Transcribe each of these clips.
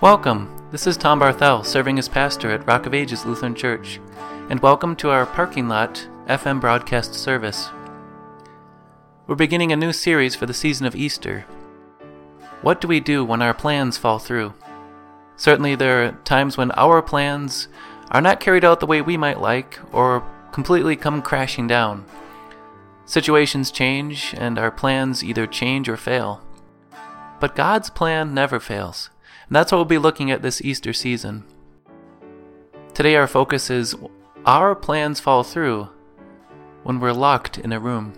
Welcome. This is Tom Barthel, serving as pastor at Rock of Ages Lutheran Church, and welcome to our parking lot FM broadcast service. We're beginning a new series for the season of Easter. What do we do when our plans fall through? Certainly, there are times when our plans are not carried out the way we might like or completely come crashing down. Situations change, and our plans either change or fail. But God's plan never fails. And that's what we'll be looking at this Easter season. Today, our focus is our plans fall through when we're locked in a room.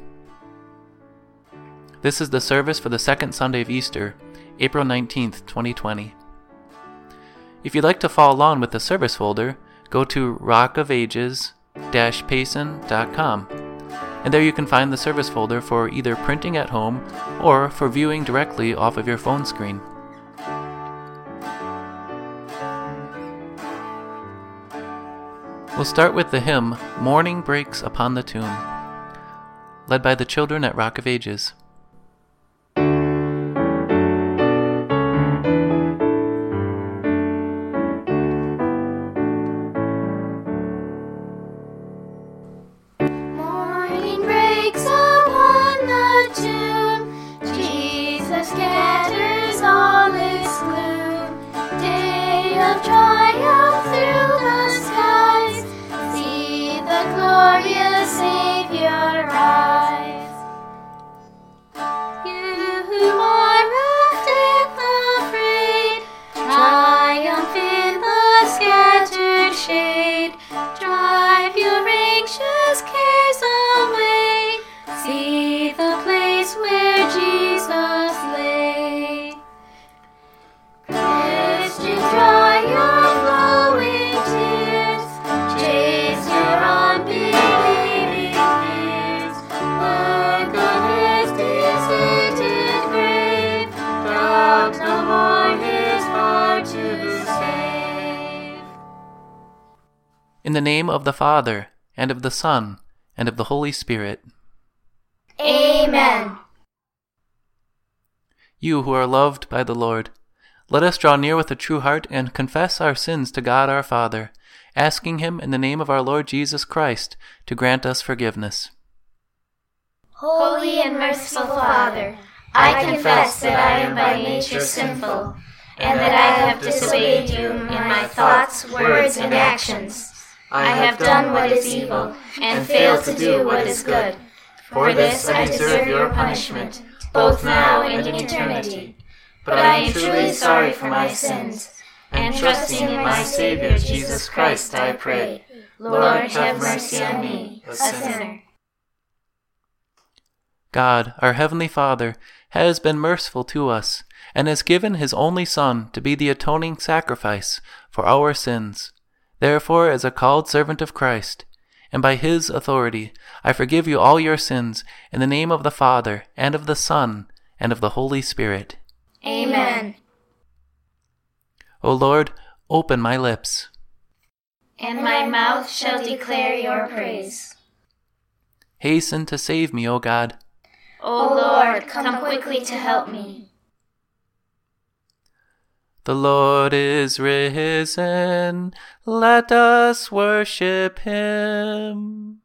This is the service for the second Sunday of Easter, April 19th, 2020. If you'd like to follow along with the service folder, go to rockofages-payson.com, and there you can find the service folder for either printing at home or for viewing directly off of your phone screen. We'll start with the hymn Morning Breaks Upon the Tomb, led by the children at Rock of Ages. In the name of the Father, and of the Son, and of the Holy Spirit. Amen. You who are loved by the Lord, let us draw near with a true heart and confess our sins to God our Father, asking Him in the name of our Lord Jesus Christ to grant us forgiveness. Holy and merciful Father, I confess that I am by nature sinful, and that I have disobeyed you in my thoughts, words, and actions. I have done what is evil, and failed to do what is good. For this I deserve your punishment, both now and in eternity. But I am truly sorry for my sins, and trusting in my Savior Jesus Christ, I pray. Lord, have mercy on me, a sinner. God, our Heavenly Father, has been merciful to us, and has given His only Son to be the atoning sacrifice for our sins. Therefore, as a called servant of Christ, and by His authority, I forgive you all your sins in the name of the Father, and of the Son, and of the Holy Spirit. Amen. O Lord, open my lips. And my mouth shall declare your praise. Hasten to save me, O God. O Lord, come quickly to help me. The Lord is risen. Let us worship him.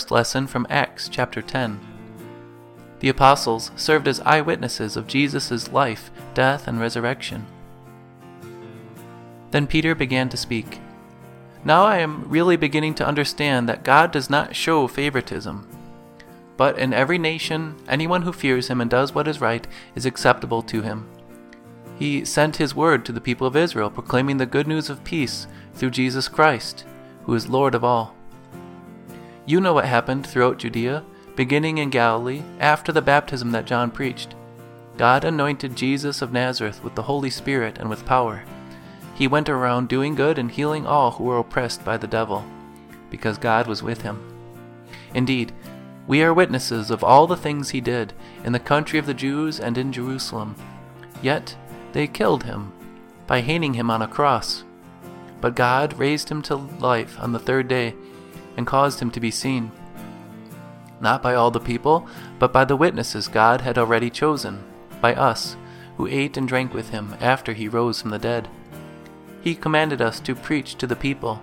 First lesson from Acts chapter 10. The apostles served as eyewitnesses of Jesus' life, death, and resurrection. Then Peter began to speak. Now I am really beginning to understand that God does not show favoritism. But in every nation, anyone who fears him and does what is right is acceptable to him. He sent his word to the people of Israel, proclaiming the good news of peace through Jesus Christ, who is Lord of all. You know what happened throughout Judea, beginning in Galilee, after the baptism that John preached. God anointed Jesus of Nazareth with the Holy Spirit and with power he went around doing good and healing all who were oppressed by the devil, because God was with him. Indeed, we are witnesses of all the things he did in the country of the Jews and in Jerusalem. Yet they killed him by hanging him on a cross. But God raised him to life on the third day and caused him to be seen. Not by all the people, but by the witnesses God had already chosen, by us, who ate and drank with him after he rose from the dead he commanded us to preach to the people,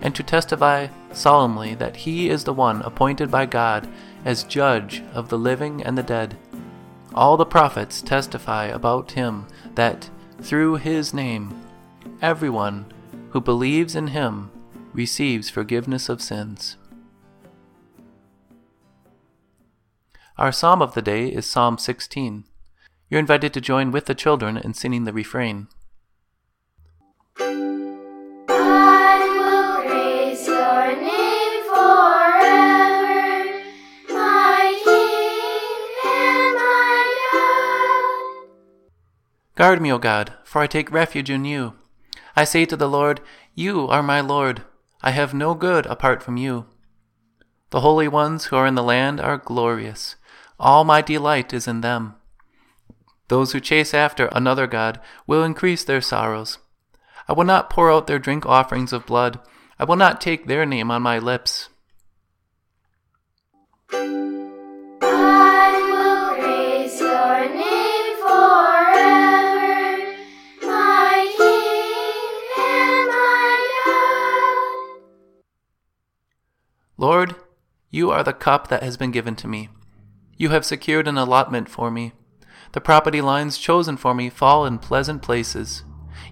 and to testify solemnly that he is the one appointed by God as judge of the living and the dead. All the prophets testify about him that, through his name, everyone who believes in him receives forgiveness of sins. Our psalm of the day is Psalm 16. You're invited to join with the children in singing the refrain. God will grace your name forever, my King and my God. Guard me, O God, for I take refuge in you. I say to the Lord, You are my Lord. I have no good apart from you. The holy ones who are in the land are glorious. All my delight is in them. Those who chase after another God will increase their sorrows. I will not pour out their drink offerings of blood. I will not take their name on my lips. Lord, you are the cup that has been given to me. You have secured an allotment for me. The property lines chosen for me fall in pleasant places.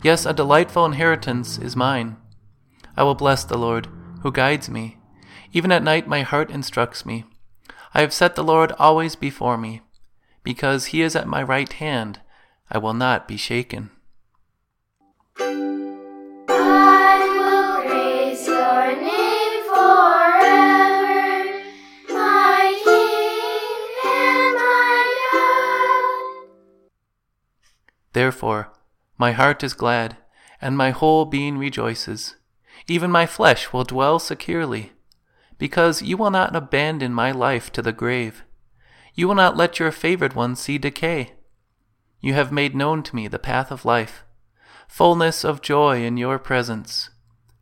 Yes, a delightful inheritance is mine. I will bless the Lord, who guides me. Even at night my heart instructs me. I have set the Lord always before me. Because he is at my right hand, I will not be shaken. Therefore, my heart is glad, and my whole being rejoices. Even my flesh will dwell securely, because you will not abandon my life to the grave. You will not let your favored one see decay. You have made known to me the path of life, fullness of joy in your presence,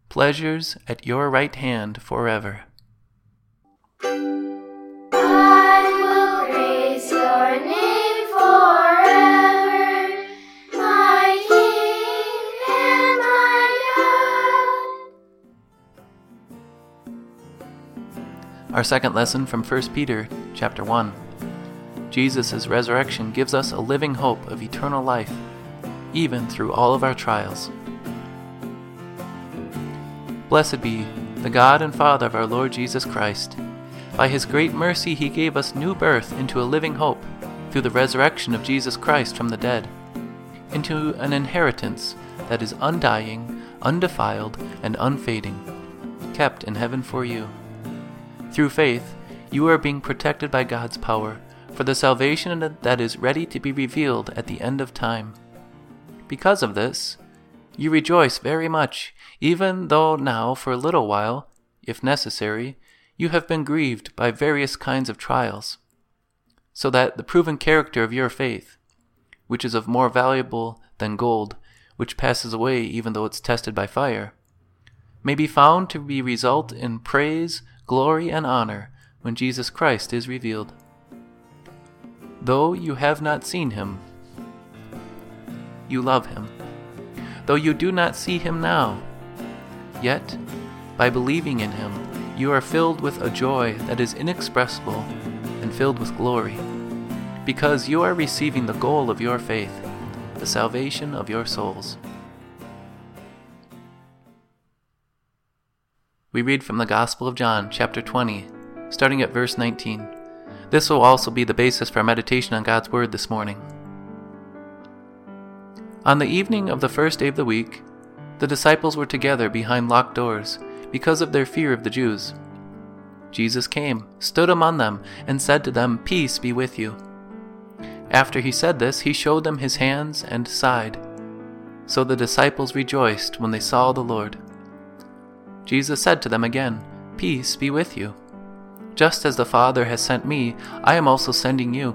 pleasures at your right hand forever. Our second lesson from 1 Peter chapter 1. Jesus' resurrection gives us a living hope of eternal life, even through all of our trials. Blessed be the God and Father of our Lord Jesus Christ. By his great mercy, he gave us new birth into a living hope through the resurrection of Jesus Christ from the dead, into an inheritance that is undying, undefiled, and unfading, kept in heaven for you. Through faith, you are being protected by God's power for the salvation that is ready to be revealed at the end of time. Because of this, you rejoice very much, even though now, for a little while, if necessary, you have been grieved by various kinds of trials, so that the proven character of your faith, which is of more valuable than gold, which passes away even though it's tested by fire, may be found to be result in praise, glory, and honor when Jesus Christ is revealed. Though you have not seen him, you love him. Though you do not see him now, yet, by believing in him, you are filled with a joy that is inexpressible and filled with glory, because you are receiving the goal of your faith, the salvation of your souls. We read from the Gospel of John, chapter 20, starting at verse 19. This will also be the basis for our meditation on God's Word this morning. On the evening of the first day of the week, the disciples were together behind locked doors because of their fear of the Jews. Jesus came, stood among them, and said to them, Peace be with you. After he said this, he showed them his hands and side. So the disciples rejoiced when they saw the Lord. Jesus said to them again, Peace be with you. Just as the Father has sent me, I am also sending you.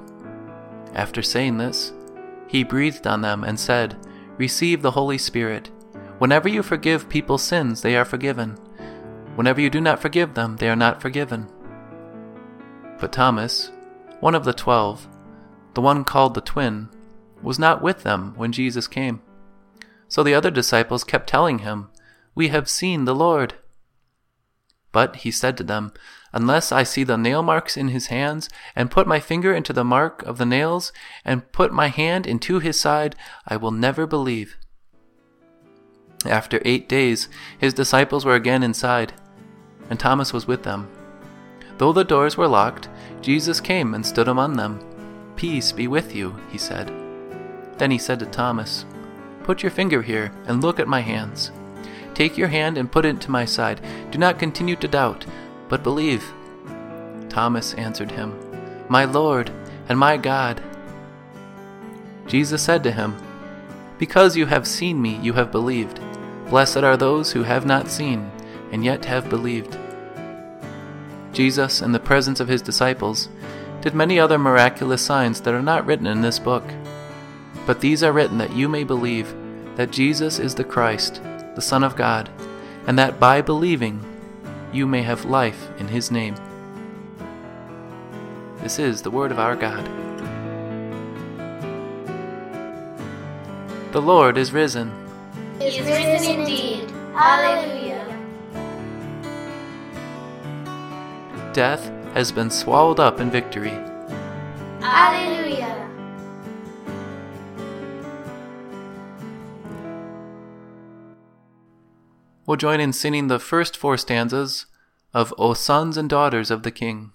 After saying this, he breathed on them and said, Receive the Holy Spirit. Whenever you forgive people's sins, they are forgiven. Whenever you do not forgive them, they are not forgiven. But Thomas, one of the twelve, the one called the twin, was not with them when Jesus came. So the other disciples kept telling him, We have seen the Lord. But he said to them, Unless I see the nail marks in his hands, and put my finger into the mark of the nails, and put my hand into his side, I will never believe. After eight days, his disciples were again inside, and Thomas was with them. Though the doors were locked, Jesus came and stood among them. Peace be with you, he said. Then he said to Thomas, Put your finger here and look at my hands Take your hand and put it to my side. Do not continue to doubt, but believe. Thomas answered him, My Lord and my God. Jesus said to him, Because you have seen me, you have believed. Blessed are those who have not seen, and yet have believed. Jesus, in the presence of his disciples, did many other miraculous signs that are not written in this book. But these are written that you may believe that Jesus is the Christ the Son of God, and that by believing you may have life in his name. This is the word of our God. The Lord is risen. He is risen indeed. Hallelujah. Death has been swallowed up in victory. Hallelujah. Will join in singing the first four stanzas of O Sons and Daughters of the King.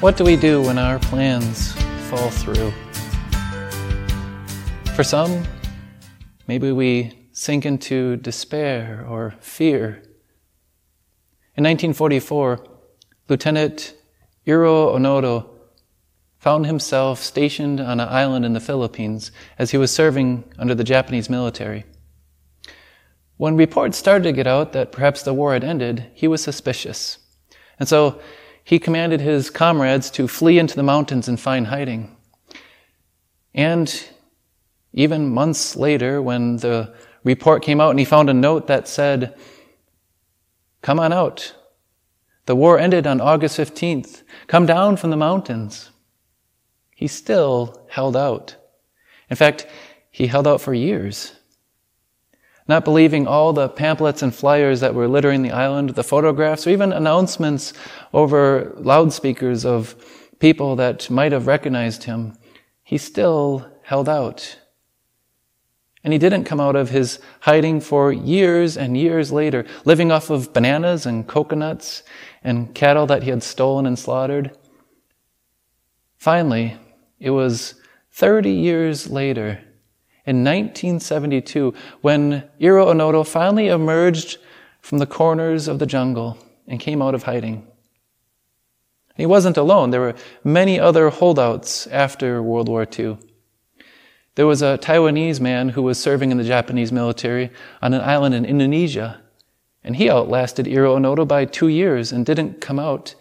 What do we do when our plans fall through? For some, maybe we sink into despair or fear. In 1944, Lieutenant Hiroo Onoda found himself stationed on an island in the Philippines as he was serving under the Japanese military. When reports started to get out that perhaps the war had ended, he was suspicious. And so he commanded his comrades to flee into the mountains and find hiding. And even months later, when the report came out and he found a note that said, Come on out. The war ended on August 15th. Come down from the mountains. He still held out. In fact, he held out for years. Not believing all the pamphlets and flyers that were littering the island, the photographs, or even announcements over loudspeakers of people that might have recognized him, he still held out. And he didn't come out of his hiding for years and years later, living off of bananas and coconuts and cattle that he had stolen and slaughtered. Finally, it was 30 years later, in 1972, when Hiroo Onoda finally emerged from the corners of the jungle and came out of hiding. He wasn't alone. There were many other holdouts after World War II. There was a Taiwanese man who was serving in the Japanese military on an island in Indonesia, and he outlasted Hiroo Onoda by two years and didn't come out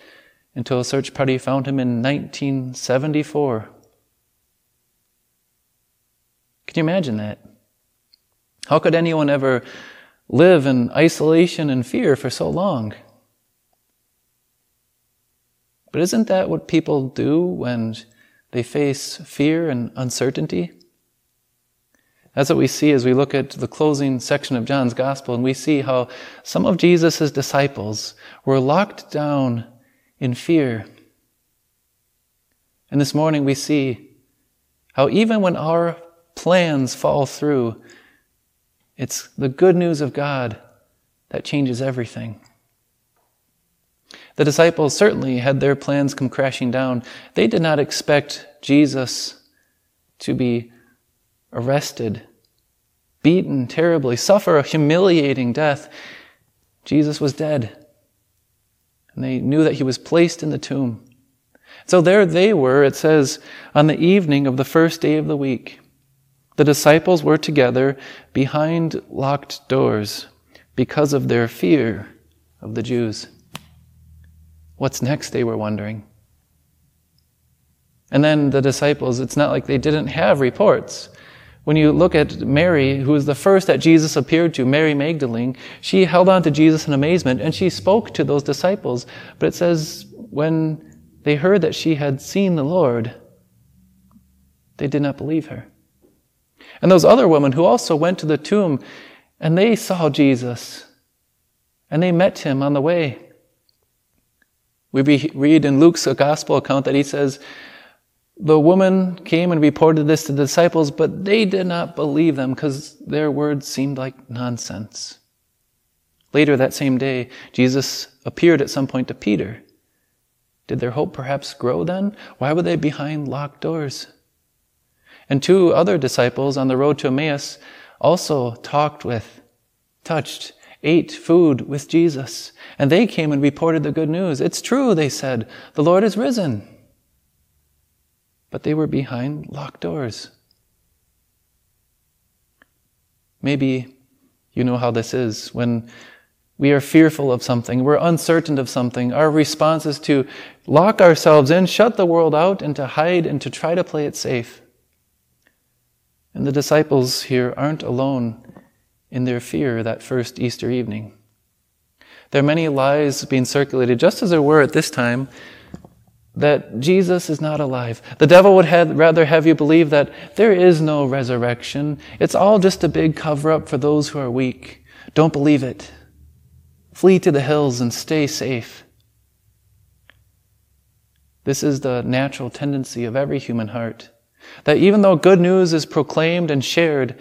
until a search party found him in 1974. Can you imagine that? How could anyone ever live in isolation and fear for so long? But isn't that what people do when they face fear and uncertainty? That's what we see as we look at the closing section of John's Gospel, and we see how some of Jesus' disciples were locked down in fear. And this morning we see how even when our plans fall through, it's the good news of God that changes everything. The disciples certainly had their plans come crashing down. They did not expect Jesus to be arrested, beaten terribly, suffer a humiliating death. Jesus was dead. And they knew that he was placed in the tomb. So there they were, it says, on the evening of the first day of the week. The disciples were together behind locked doors because of their fear of the Jews. What's next, they were wondering. And then the disciples, it's not like they didn't have reports. When you look at Mary, who was the first that Jesus appeared to, Mary Magdalene, she held on to Jesus in amazement and she spoke to those disciples. But it says, when they heard that she had seen the Lord, they did not believe her. And those other women who also went to the tomb and they saw Jesus and they met him on the way. We read in Luke's gospel account that he says, the woman came and reported this to the disciples, but they did not believe them because their words seemed like nonsense. Later that same day, Jesus appeared at some point to Peter. Did their hope perhaps grow then? Why were they behind locked doors? And two other disciples on the road to Emmaus also talked with, touched, ate food with Jesus. And they came and reported the good news. It's true, they said. The Lord is risen but they were behind locked doors. Maybe you know how this is. When we are fearful of something, we're uncertain of something, our response is to lock ourselves in, shut the world out, and to hide and to try to play it safe. And the disciples here aren't alone in their fear that first Easter evening. There are many lies being circulated, just as there were at this time, that Jesus is not alive. The devil would have, rather have you believe that there is no resurrection. It's all just a big cover up for those who are weak. Don't believe it. Flee to the hills and stay safe. This is the natural tendency of every human heart. That even though good news is proclaimed and shared,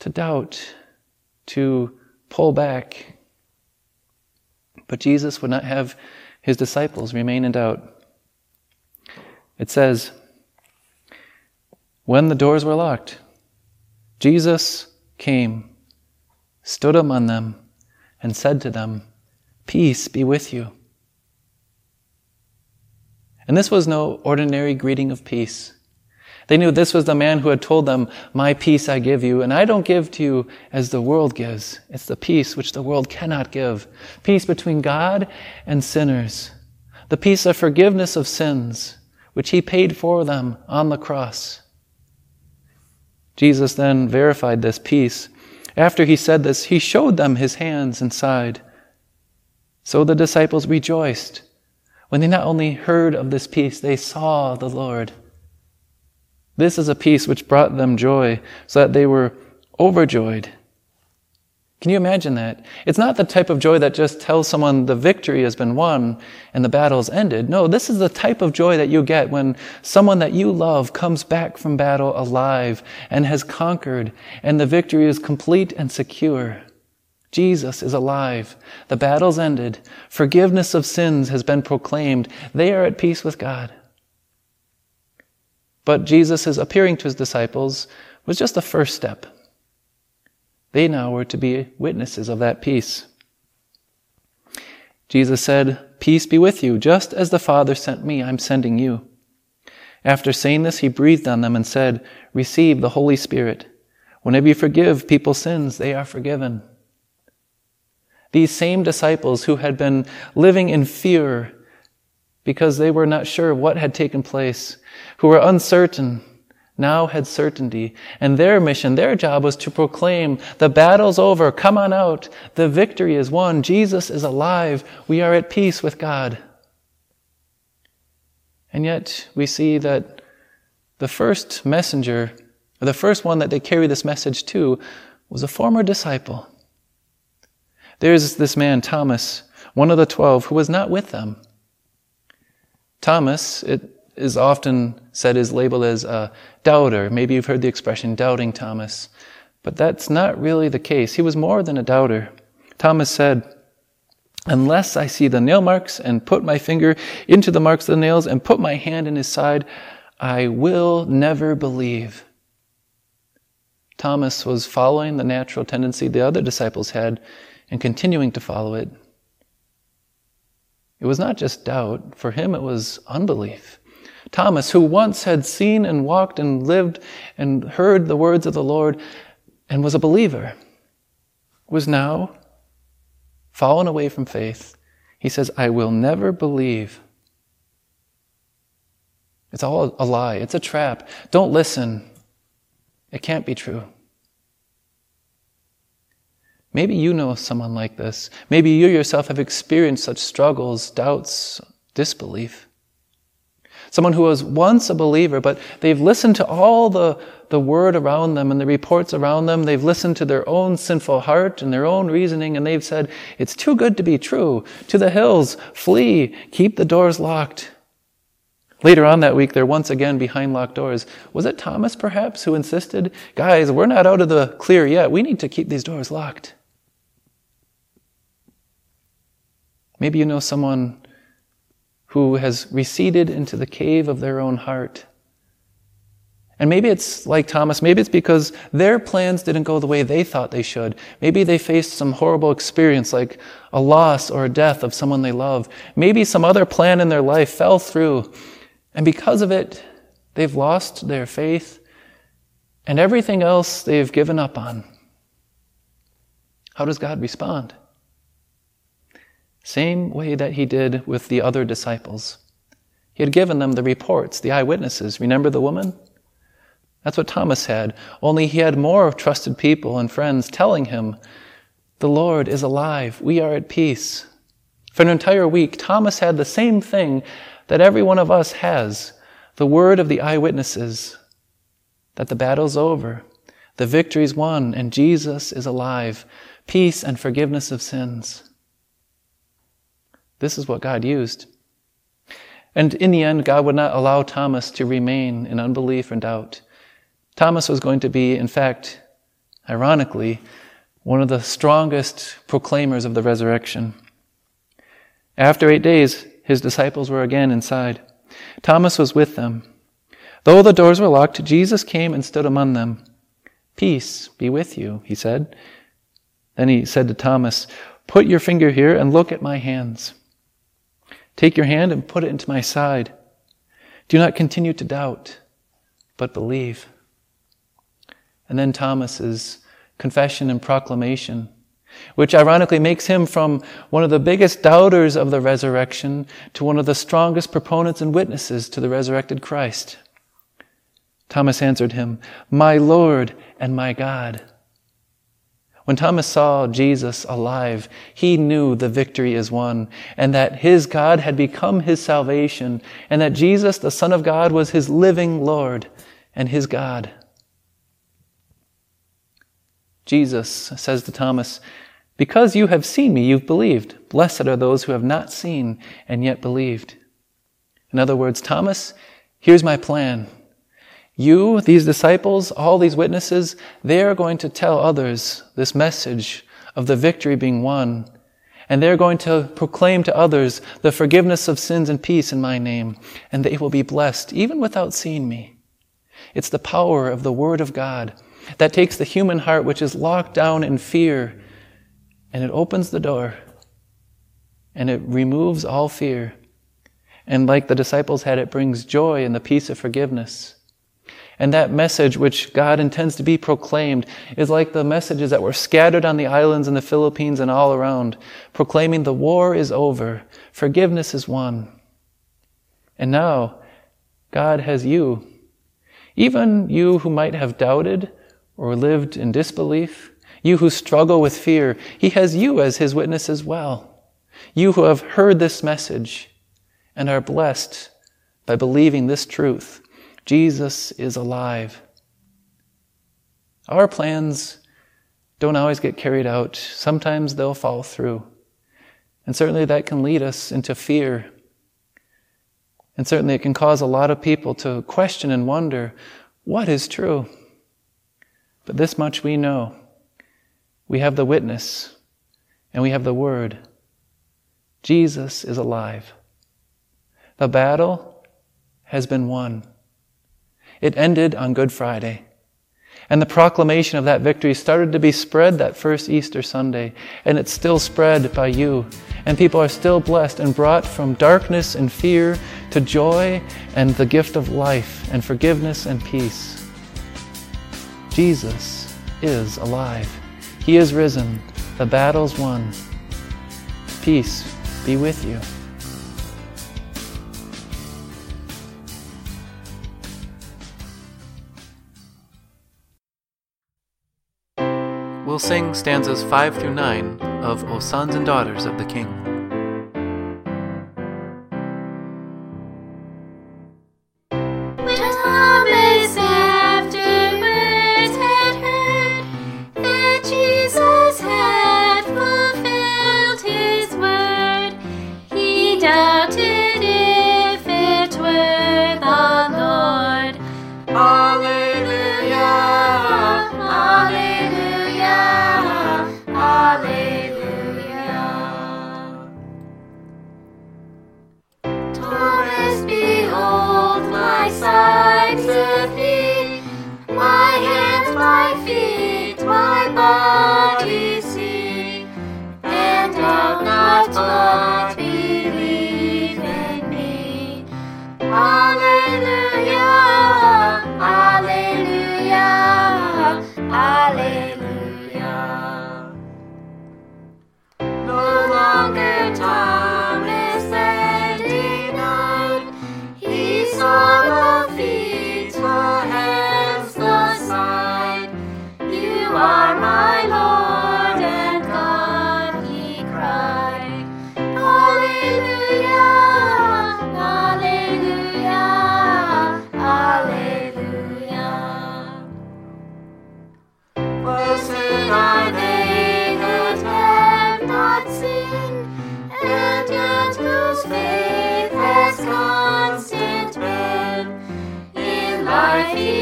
to doubt, to pull back. But Jesus would not have his disciples remain in doubt. It says, When the doors were locked, Jesus came stood among them, and said to them, Peace be with you. And this was no ordinary greeting of peace. They knew this was the man who had told them, My peace I give you, and I don't give to you as the world gives. It's the peace which the world cannot give. Peace between God and sinners. The peace of forgiveness of sins, which he paid for them on the cross. Jesus then verified this peace. After he said this, he showed them his hands and side. So the disciples rejoiced when they not only heard of this peace, they saw the Lord. This is a peace which brought them joy, so that they were overjoyed. Can you imagine that? It's not the type of joy that just tells someone the victory has been won and the battle's ended. No, this is the type of joy that you get when someone that you love comes back from battle alive and has conquered, and the victory is complete and secure. Jesus is alive. The battle's ended. Forgiveness of sins has been proclaimed. They are at peace with God. But Jesus' appearing to his disciples was just the first step. They now were to be witnesses of that peace. Jesus said, Peace be with you. Just as the Father sent me, I'm sending you. After saying this, he breathed on them and said, Receive the Holy Spirit. Whenever you forgive people's sins, they are forgiven. These same disciples who had been living in fear because they were not sure what had taken place, who were uncertain, now had certainty. And their mission, their job was to proclaim, the battle's over, come on out, the victory is won, Jesus is alive, we are at peace with God. And yet we see that the first messenger, or the first one that they carry this message to, was a former disciple. There's this man, Thomas, one of the twelve, who was not with them. Thomas, it is often said, is labeled as a doubter. Maybe you've heard the expression doubting Thomas. But that's not really the case. He was more than a doubter. Thomas said, Unless I see the nail marks and put my finger into the marks of the nails and put my hand in his side, I will never believe. Thomas was following the natural tendency the other disciples had and continuing to follow it. It was not just doubt, for him it was unbelief. Thomas, who once had seen and walked and lived and heard the words of the Lord and was a believer, was now fallen away from faith. He says, I will never believe. It's all a lie. It's a trap. Don't listen. It can't be true. Maybe you know someone like this. Maybe you yourself have experienced such struggles, doubts, disbelief. Someone who was once a believer, but they've listened to all the, the word around them and the reports around them. They've listened to their own sinful heart and their own reasoning, and they've said, It's too good to be true. To the hills, flee, keep the doors locked. Later on that week, they're once again behind locked doors. Was it Thomas, perhaps, who insisted, Guys, we're not out of the clear yet. We need to keep these doors locked? Maybe you know someone who has receded into the cave of their own heart. And maybe it's like Thomas, maybe it's because their plans didn't go the way they thought they should. Maybe they faced some horrible experience like a loss or a death of someone they love. Maybe some other plan in their life fell through. And because of it, they've lost their faith and everything else they've given up on. How does God respond? Same way that he did with the other disciples. He had given them the reports, the eyewitnesses. Remember the woman? That's what Thomas had, only he had more trusted people and friends telling him, The Lord is alive. We are at peace. For an entire week, Thomas had the same thing that every one of us has the word of the eyewitnesses that the battle's over, the victory's won, and Jesus is alive, peace and forgiveness of sins. This is what God used. And in the end, God would not allow Thomas to remain in unbelief and doubt. Thomas was going to be, in fact, ironically, one of the strongest proclaimers of the resurrection. After eight days, his disciples were again inside. Thomas was with them. Though the doors were locked, Jesus came and stood among them. Peace be with you, he said. Then he said to Thomas, Put your finger here and look at my hands. Take your hand and put it into my side. Do not continue to doubt, but believe. And then Thomas's confession and proclamation, which ironically makes him from one of the biggest doubters of the resurrection to one of the strongest proponents and witnesses to the resurrected Christ. Thomas answered him, My Lord and my God. When Thomas saw Jesus alive, he knew the victory is won, and that his God had become his salvation, and that Jesus, the Son of God, was his living Lord and his God. Jesus says to Thomas, Because you have seen me, you've believed. Blessed are those who have not seen and yet believed. In other words, Thomas, here's my plan. You, these disciples, all these witnesses, they are going to tell others this message of the victory being won. And they're going to proclaim to others the forgiveness of sins and peace in my name. And they will be blessed, even without seeing me. It's the power of the Word of God that takes the human heart, which is locked down in fear, and it opens the door. And it removes all fear. And like the disciples had, it brings joy and the peace of forgiveness. And that message, which God intends to be proclaimed, is like the messages that were scattered on the islands in the Philippines and all around, proclaiming the war is over, forgiveness is won. And now, God has you. Even you who might have doubted or lived in disbelief, you who struggle with fear, He has you as His witness as well. You who have heard this message and are blessed by believing this truth Jesus is alive. Our plans don't always get carried out. Sometimes they'll fall through. And certainly that can lead us into fear. And certainly it can cause a lot of people to question and wonder what is true. But this much we know. We have the witness and we have the word. Jesus is alive. The battle has been won. It ended on Good Friday. And the proclamation of that victory started to be spread that first Easter Sunday. And it's still spread by you. And people are still blessed and brought from darkness and fear to joy and the gift of life and forgiveness and peace. Jesus is alive. He is risen. The battle's won. Peace be with you. We'll sing stanzas 5 through 9 of O Sons and Daughters of the King.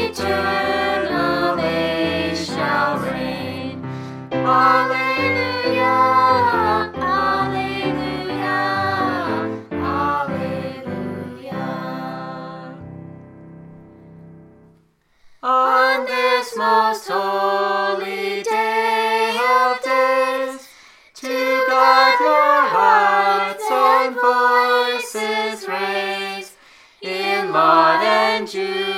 eternally On this most holy day of days, to God your hearts and voices raise in laud and jubilee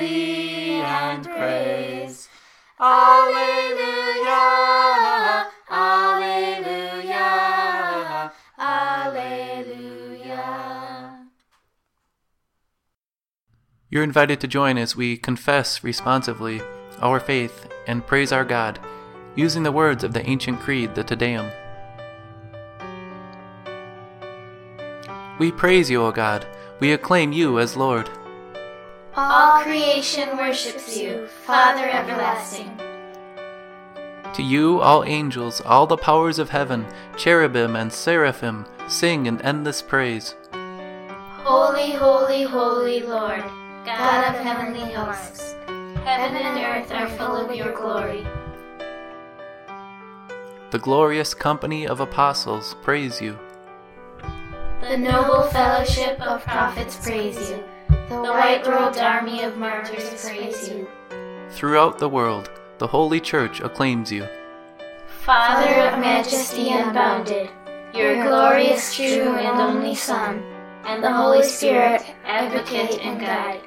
and praise. Alleluia, alleluia, alleluia. You're invited to join as we confess responsively our faith and praise our God using the words of the ancient creed, the Te Deum. We praise you, O God. We acclaim you as Lord. All creation worships you, Father everlasting. To you, all angels, all the powers of heaven, cherubim and seraphim, sing in endless praise. Holy, holy, holy Lord, God of heavenly hosts. Heaven and earth are full of your glory. The glorious company of apostles praise you. The noble fellowship of prophets praise you. The white robed army of martyrs praise you. Throughout the world, the Holy Church acclaims you. Father of majesty unbounded, your glorious, true, and only Son, and the Holy Spirit, advocate and guide.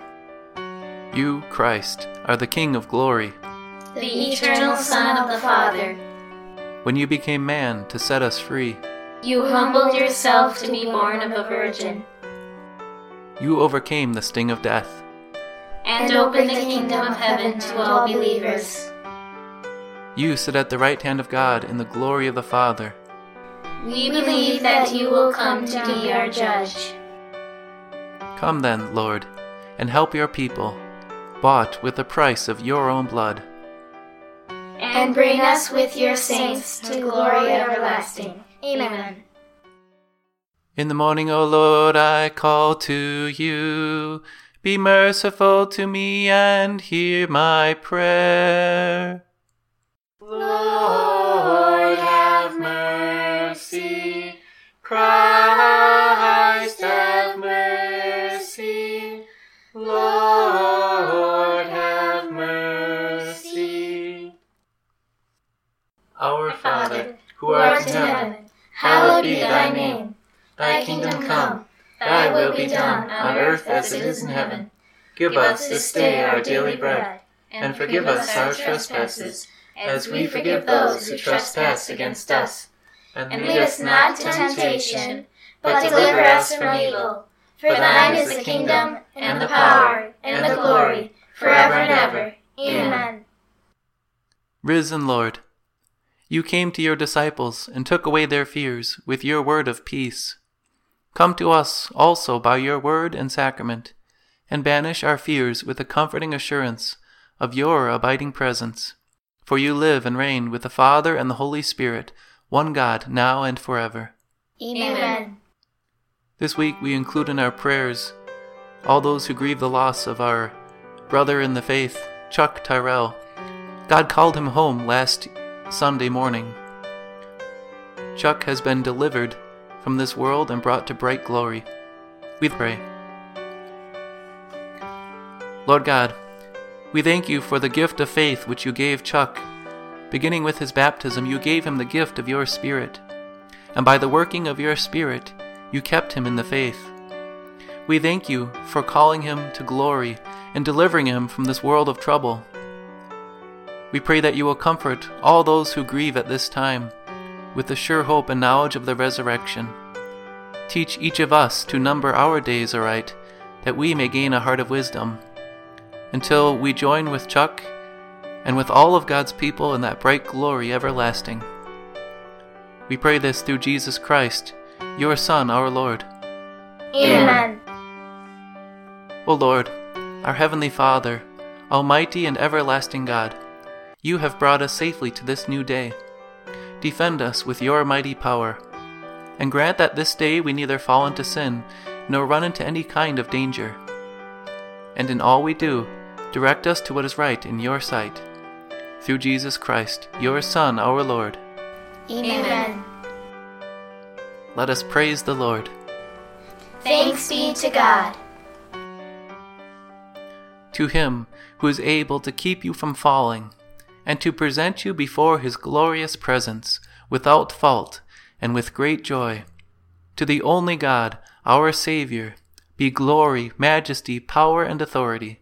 You, Christ, are the King of glory. The eternal Son of the Father, When you became man to set us free, you humbled yourself to be born of a virgin, you overcame the sting of death. and opened the kingdom of heaven to all believers. You sit at the right hand of God in the glory of the Father. We believe that you will come to be our judge. Come then, Lord, and help your people, bought with the price of your own blood. and bring us with your saints to glory everlasting. Amen. In the morning, O Lord, I call to you. Be merciful to me and hear my prayer. Lord, have mercy. Christ, have mercy. Lord, have mercy. Our Father, who art in heaven, hallowed be thy name. Thy kingdom come, thy will be done on earth as it is in heaven. Give us this day our daily bread, and forgive us our trespasses, as we forgive those who trespass against us. And lead us not to temptation, but deliver us from evil. For thine is the kingdom, and the power, and the glory, forever and ever. Amen. Risen Lord, you came to your disciples and took away their fears with your word of peace. Come to us also by your word and sacrament, and banish our fears with the comforting assurance of your abiding presence. For you live and reign with the Father and the Holy Spirit, one God, now and forever. Amen. This week we include in our prayers all those who grieve the loss of our brother in the faith, Chuck Tyrell. God called him home last Sunday morning. Chuck has been delivered from this world and brought to bright glory. We pray. Lord God, we thank you for the gift of faith which you gave Chuck. Beginning with his baptism, you gave him the gift of your Spirit, and by the working of your Spirit, you kept him in the faith. We thank you for calling him to glory and delivering him from this world of trouble. We pray that you will comfort all those who grieve at this time with the sure hope and knowledge of the resurrection. Teach each of us to number our days aright, that we may gain a heart of wisdom, until we join with Chuck and with all of God's people in that bright glory everlasting. We pray this through Jesus Christ, your Son, our Lord. Amen. O Lord, our Heavenly Father, Almighty and everlasting God, you have brought us safely to this new day. Defend us with your mighty power, and grant that this day we neither fall into sin nor run into any kind of danger. And in all we do, direct us to what is right in your sight. Through Jesus Christ, your Son, our Lord. Amen. Let us praise the Lord. Thanks be to God. to him who is able to keep you from falling, and to present you before his glorious presence without fault and with great joy. To the only God, our Saviour, be glory, majesty, power, and authority,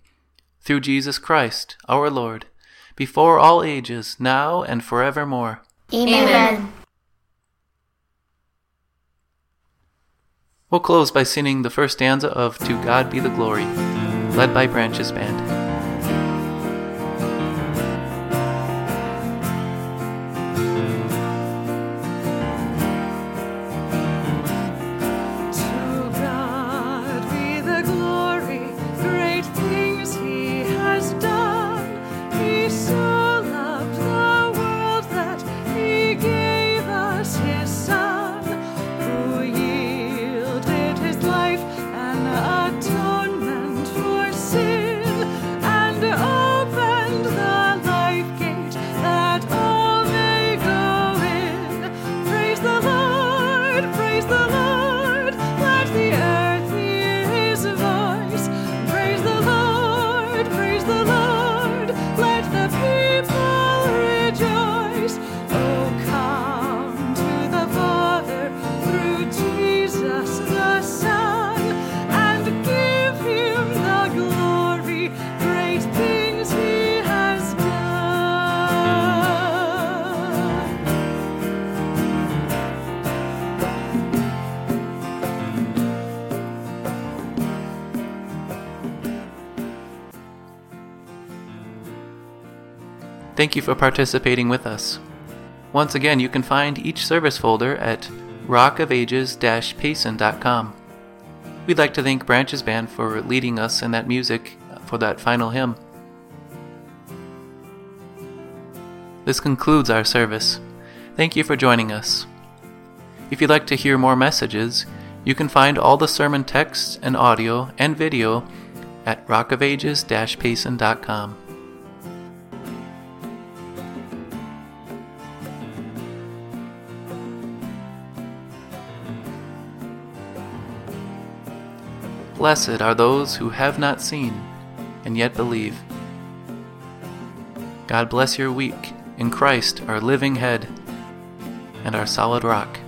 through Jesus Christ, our Lord, before all ages, now and forevermore. Amen. We'll close by singing the first stanza of To God Be the Glory, led by Branches Band. Thank you for participating with us. Once again, you can find each service folder at rockofages-payson.com. We'd like to thank Branches Band for leading us in that music for that final hymn. This concludes our service. Thank you for joining us. If you'd like to hear more messages, you can find all the sermon texts and audio and video at rockofages-payson.com. Blessed are those who have not seen and yet believe. God bless your week in Christ, our living head and our solid rock.